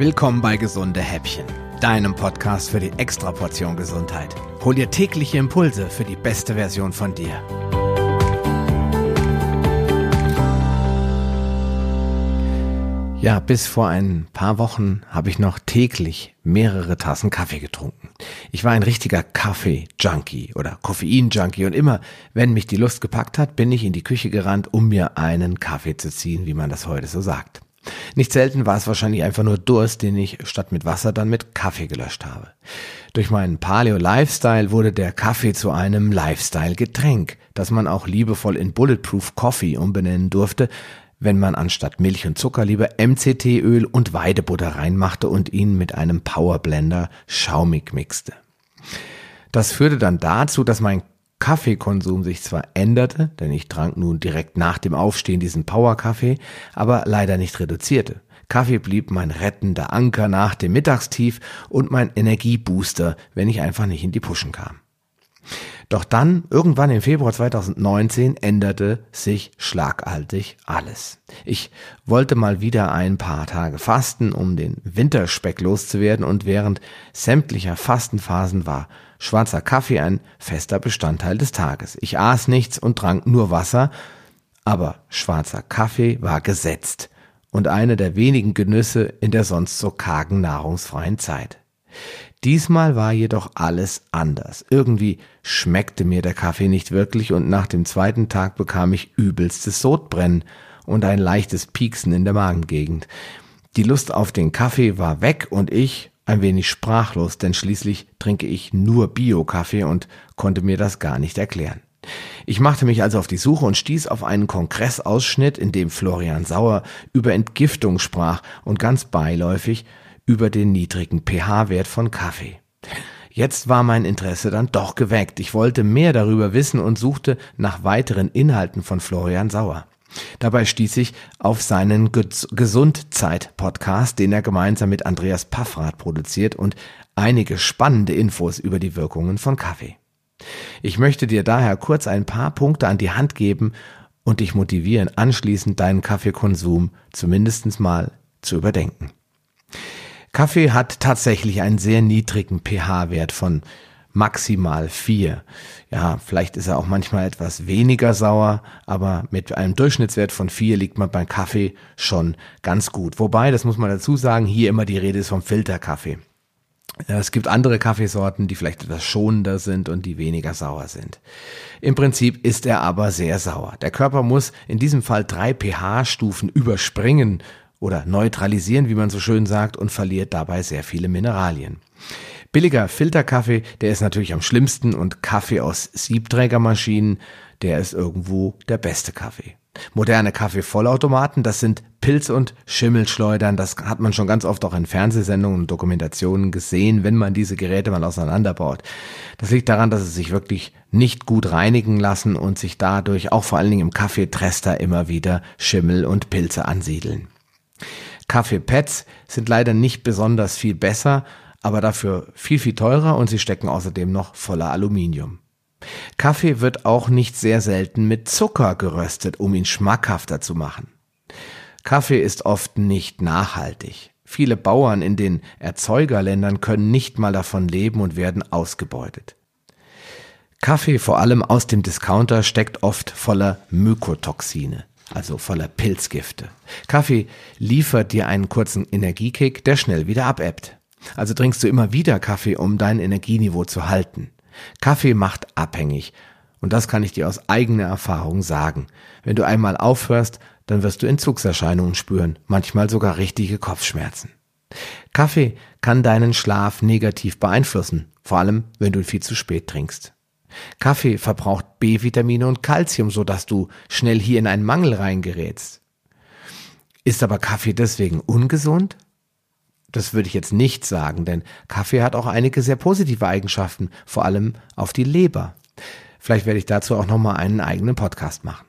Willkommen bei Gesunde Häppchen, deinem Podcast für die Extraportion Gesundheit. Hol dir tägliche Impulse für die beste Version von dir. Ja, bis vor ein paar Wochen habe ich noch täglich mehrere Tassen Kaffee getrunken. Ich war ein richtiger Kaffee-Junkie oder Koffein-Junkie und immer, wenn mich die Lust gepackt hat, bin ich in die Küche gerannt, um mir einen Kaffee zu ziehen, wie man das heute so sagt. Nicht selten war es wahrscheinlich einfach nur Durst, den ich statt mit Wasser dann mit Kaffee gelöscht habe. Durch meinen Paleo-Lifestyle wurde der Kaffee zu einem Lifestyle-Getränk, das man auch liebevoll in Bulletproof Coffee umbenennen durfte, wenn man anstatt Milch und Zucker lieber MCT-Öl und Weidebutter reinmachte und ihn mit einem Powerblender schaumig mixte. Das führte dann dazu, dass mein Kaffeekonsum sich zwar änderte, denn ich trank nun direkt nach dem Aufstehen diesen Powerkaffee, aber leider nicht reduzierte. Kaffee blieb mein rettender Anker nach dem Mittagstief und mein Energiebooster, wenn ich einfach nicht in die Puschen kam. Doch dann, irgendwann im Februar 2019, änderte sich schlagartig alles. Ich wollte mal wieder ein paar Tage fasten, um den Winterspeck loszuwerden und während sämtlicher Fastenphasen war schwarzer Kaffee ein fester Bestandteil des Tages. Ich aß nichts und trank nur Wasser, aber schwarzer Kaffee war gesetzt und eine der wenigen Genüsse in der sonst so kargen nahrungsfreien Zeit. Diesmal war jedoch alles anders. Irgendwie schmeckte mir der Kaffee nicht wirklich und nach dem zweiten Tag bekam ich übelstes Sodbrennen und ein leichtes Pieksen in der Magengegend. Die Lust auf den Kaffee war weg und ich ein wenig sprachlos, denn schließlich trinke ich nur Bio-Kaffee und konnte mir das gar nicht erklären. Ich machte mich also auf die Suche und stieß auf einen Kongressausschnitt, in dem Florian Sauer über Entgiftung sprach und ganz beiläufig über den niedrigen pH-Wert von Kaffee. Jetzt war mein Interesse dann doch geweckt. Ich wollte mehr darüber wissen und suchte nach weiteren Inhalten von Florian Sauer. Dabei stieß ich auf seinen Gesundzeit-Podcast, den er gemeinsam mit Andreas Paffrath produziert und einige spannende Infos über die Wirkungen von Kaffee. Ich möchte dir daher kurz ein paar Punkte an die Hand geben und dich motivieren, anschließend deinen Kaffeekonsum zumindest mal zu überdenken. Kaffee hat tatsächlich einen sehr niedrigen pH-Wert von maximal vier. Ja, vielleicht ist er auch manchmal etwas weniger sauer, aber mit einem Durchschnittswert von vier liegt man beim Kaffee schon ganz gut. Wobei, das muss man dazu sagen, hier immer die Rede ist vom Filterkaffee. Es gibt andere Kaffeesorten, die vielleicht etwas schonender sind und die weniger sauer sind. Im Prinzip ist er aber sehr sauer. Der Körper muss in diesem Fall drei pH-Stufen überspringen, oder neutralisieren, wie man so schön sagt, und verliert dabei sehr viele Mineralien. Billiger Filterkaffee, der ist natürlich am schlimmsten und Kaffee aus Siebträgermaschinen, der ist irgendwo der beste Kaffee. Moderne Kaffeevollautomaten, das sind Pilz- und Schimmelschleudern, das hat man schon ganz oft auch in Fernsehsendungen und Dokumentationen gesehen, wenn man diese Geräte mal auseinanderbaut. Das liegt daran, dass sie sich wirklich nicht gut reinigen lassen und sich dadurch auch vor allen Dingen im Kaffeetrester immer wieder Schimmel und Pilze ansiedeln. Kaffeepads sind leider nicht besonders viel besser, aber dafür viel, viel teurer und sie stecken außerdem noch voller Aluminium. Kaffee wird auch nicht sehr selten mit Zucker geröstet, um ihn schmackhafter zu machen. Kaffee ist oft nicht nachhaltig. Viele Bauern in den Erzeugerländern können nicht mal davon leben und werden ausgebeutet. Kaffee, vor allem aus dem Discounter, steckt oft voller Mykotoxine also voller Pilzgifte. Kaffee liefert dir einen kurzen Energiekick, der schnell wieder abebbt. Also trinkst du immer wieder Kaffee, um dein Energieniveau zu halten. Kaffee macht abhängig. Und das kann ich dir aus eigener Erfahrung sagen. Wenn du einmal aufhörst, dann wirst du Entzugserscheinungen spüren, manchmal sogar richtige Kopfschmerzen. Kaffee kann deinen Schlaf negativ beeinflussen, vor allem wenn du viel zu spät trinkst. Kaffee verbraucht B-Vitamine und Kalzium, sodass du schnell hier in einen Mangel reingerätst. Ist aber Kaffee deswegen ungesund? Das würde ich jetzt nicht sagen, denn Kaffee hat auch einige sehr positive Eigenschaften, vor allem auf die Leber. Vielleicht werde ich dazu auch nochmal einen eigenen Podcast machen.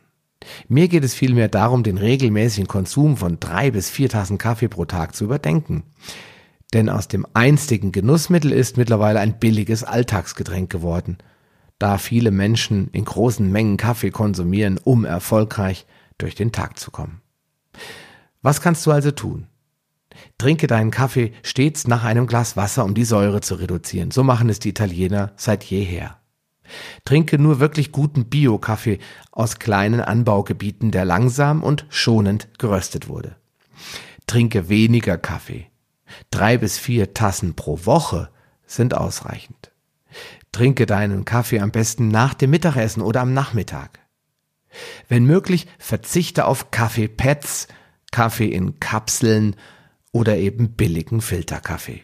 Mir geht es vielmehr darum, den regelmäßigen Konsum von drei bis vier Tassen Kaffee pro Tag zu überdenken. Denn aus dem einstigen Genussmittel ist mittlerweile ein billiges Alltagsgetränk geworden da viele Menschen in großen Mengen Kaffee konsumieren, um erfolgreich durch den Tag zu kommen. Was kannst du also tun? Trinke deinen Kaffee stets nach einem Glas Wasser, um die Säure zu reduzieren. So machen es die Italiener seit jeher. Trinke nur wirklich guten Bio-Kaffee aus kleinen Anbaugebieten, der langsam und schonend geröstet wurde. Trinke weniger Kaffee. Drei bis vier Tassen pro Woche sind ausreichend. Trinke deinen Kaffee am besten nach dem Mittagessen oder am Nachmittag. Wenn möglich, verzichte auf Kaffeepads, Kaffee in Kapseln oder eben billigen Filterkaffee.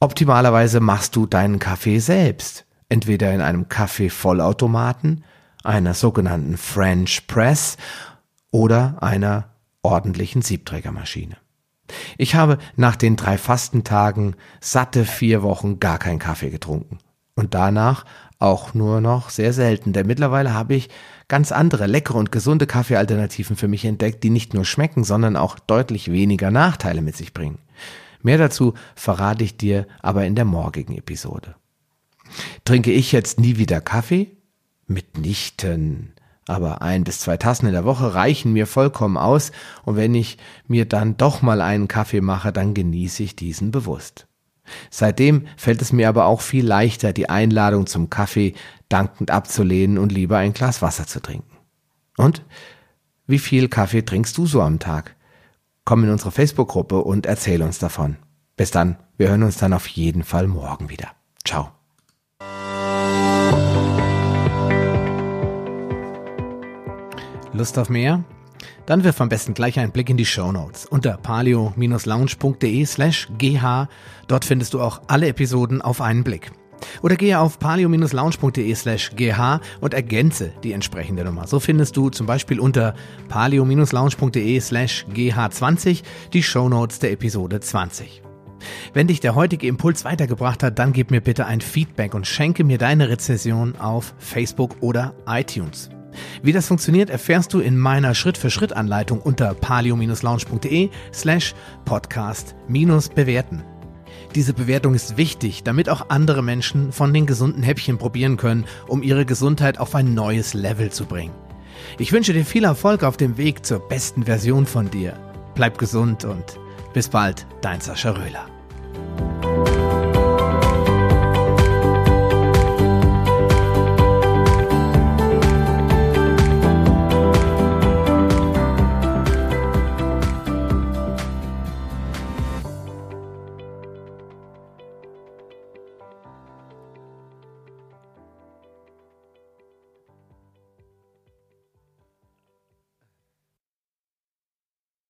Optimalerweise machst du deinen Kaffee selbst, entweder in einem Kaffeevollautomaten, einer sogenannten French Press oder einer ordentlichen Siebträgermaschine. Ich habe nach den drei Fastentagen satte vier Wochen gar keinen Kaffee getrunken. Und danach auch nur noch sehr selten, denn mittlerweile habe ich ganz andere leckere und gesunde Kaffeealternativen für mich entdeckt, die nicht nur schmecken, sondern auch deutlich weniger Nachteile mit sich bringen. Mehr dazu verrate ich dir aber in der morgigen Episode. Trinke ich jetzt nie wieder Kaffee? Mitnichten. Aber ein bis zwei Tassen in der Woche reichen mir vollkommen aus, und wenn ich mir dann doch mal einen Kaffee mache, dann genieße ich diesen bewusst. Seitdem fällt es mir aber auch viel leichter, die Einladung zum Kaffee dankend abzulehnen und lieber ein Glas Wasser zu trinken. Und wie viel Kaffee trinkst du so am Tag? Komm in unsere Facebook-Gruppe und erzähl uns davon. Bis dann, wir hören uns dann auf jeden Fall morgen wieder. Ciao. Lust auf mehr? Dann wirf am besten gleich einen Blick in die Show Notes unter palio-lounge.de slash gh. Dort findest du auch alle Episoden auf einen Blick. Oder gehe auf palio-lounge.de slash gh und ergänze die entsprechende Nummer. So findest du zum Beispiel unter palio-lounge.de slash gh20 die Show Notes der Episode 20. Wenn dich der heutige Impuls weitergebracht hat, dann gib mir bitte ein Feedback und schenke mir deine Rezession auf Facebook oder iTunes. Wie das funktioniert, erfährst du in meiner Schritt-für-Schritt-Anleitung unter palio-lounge.de slash podcast-bewerten. Diese Bewertung ist wichtig, damit auch andere Menschen von den gesunden Häppchen probieren können, um ihre Gesundheit auf ein neues Level zu bringen. Ich wünsche dir viel Erfolg auf dem Weg zur besten Version von dir. Bleib gesund und bis bald, dein Sascha Röhler.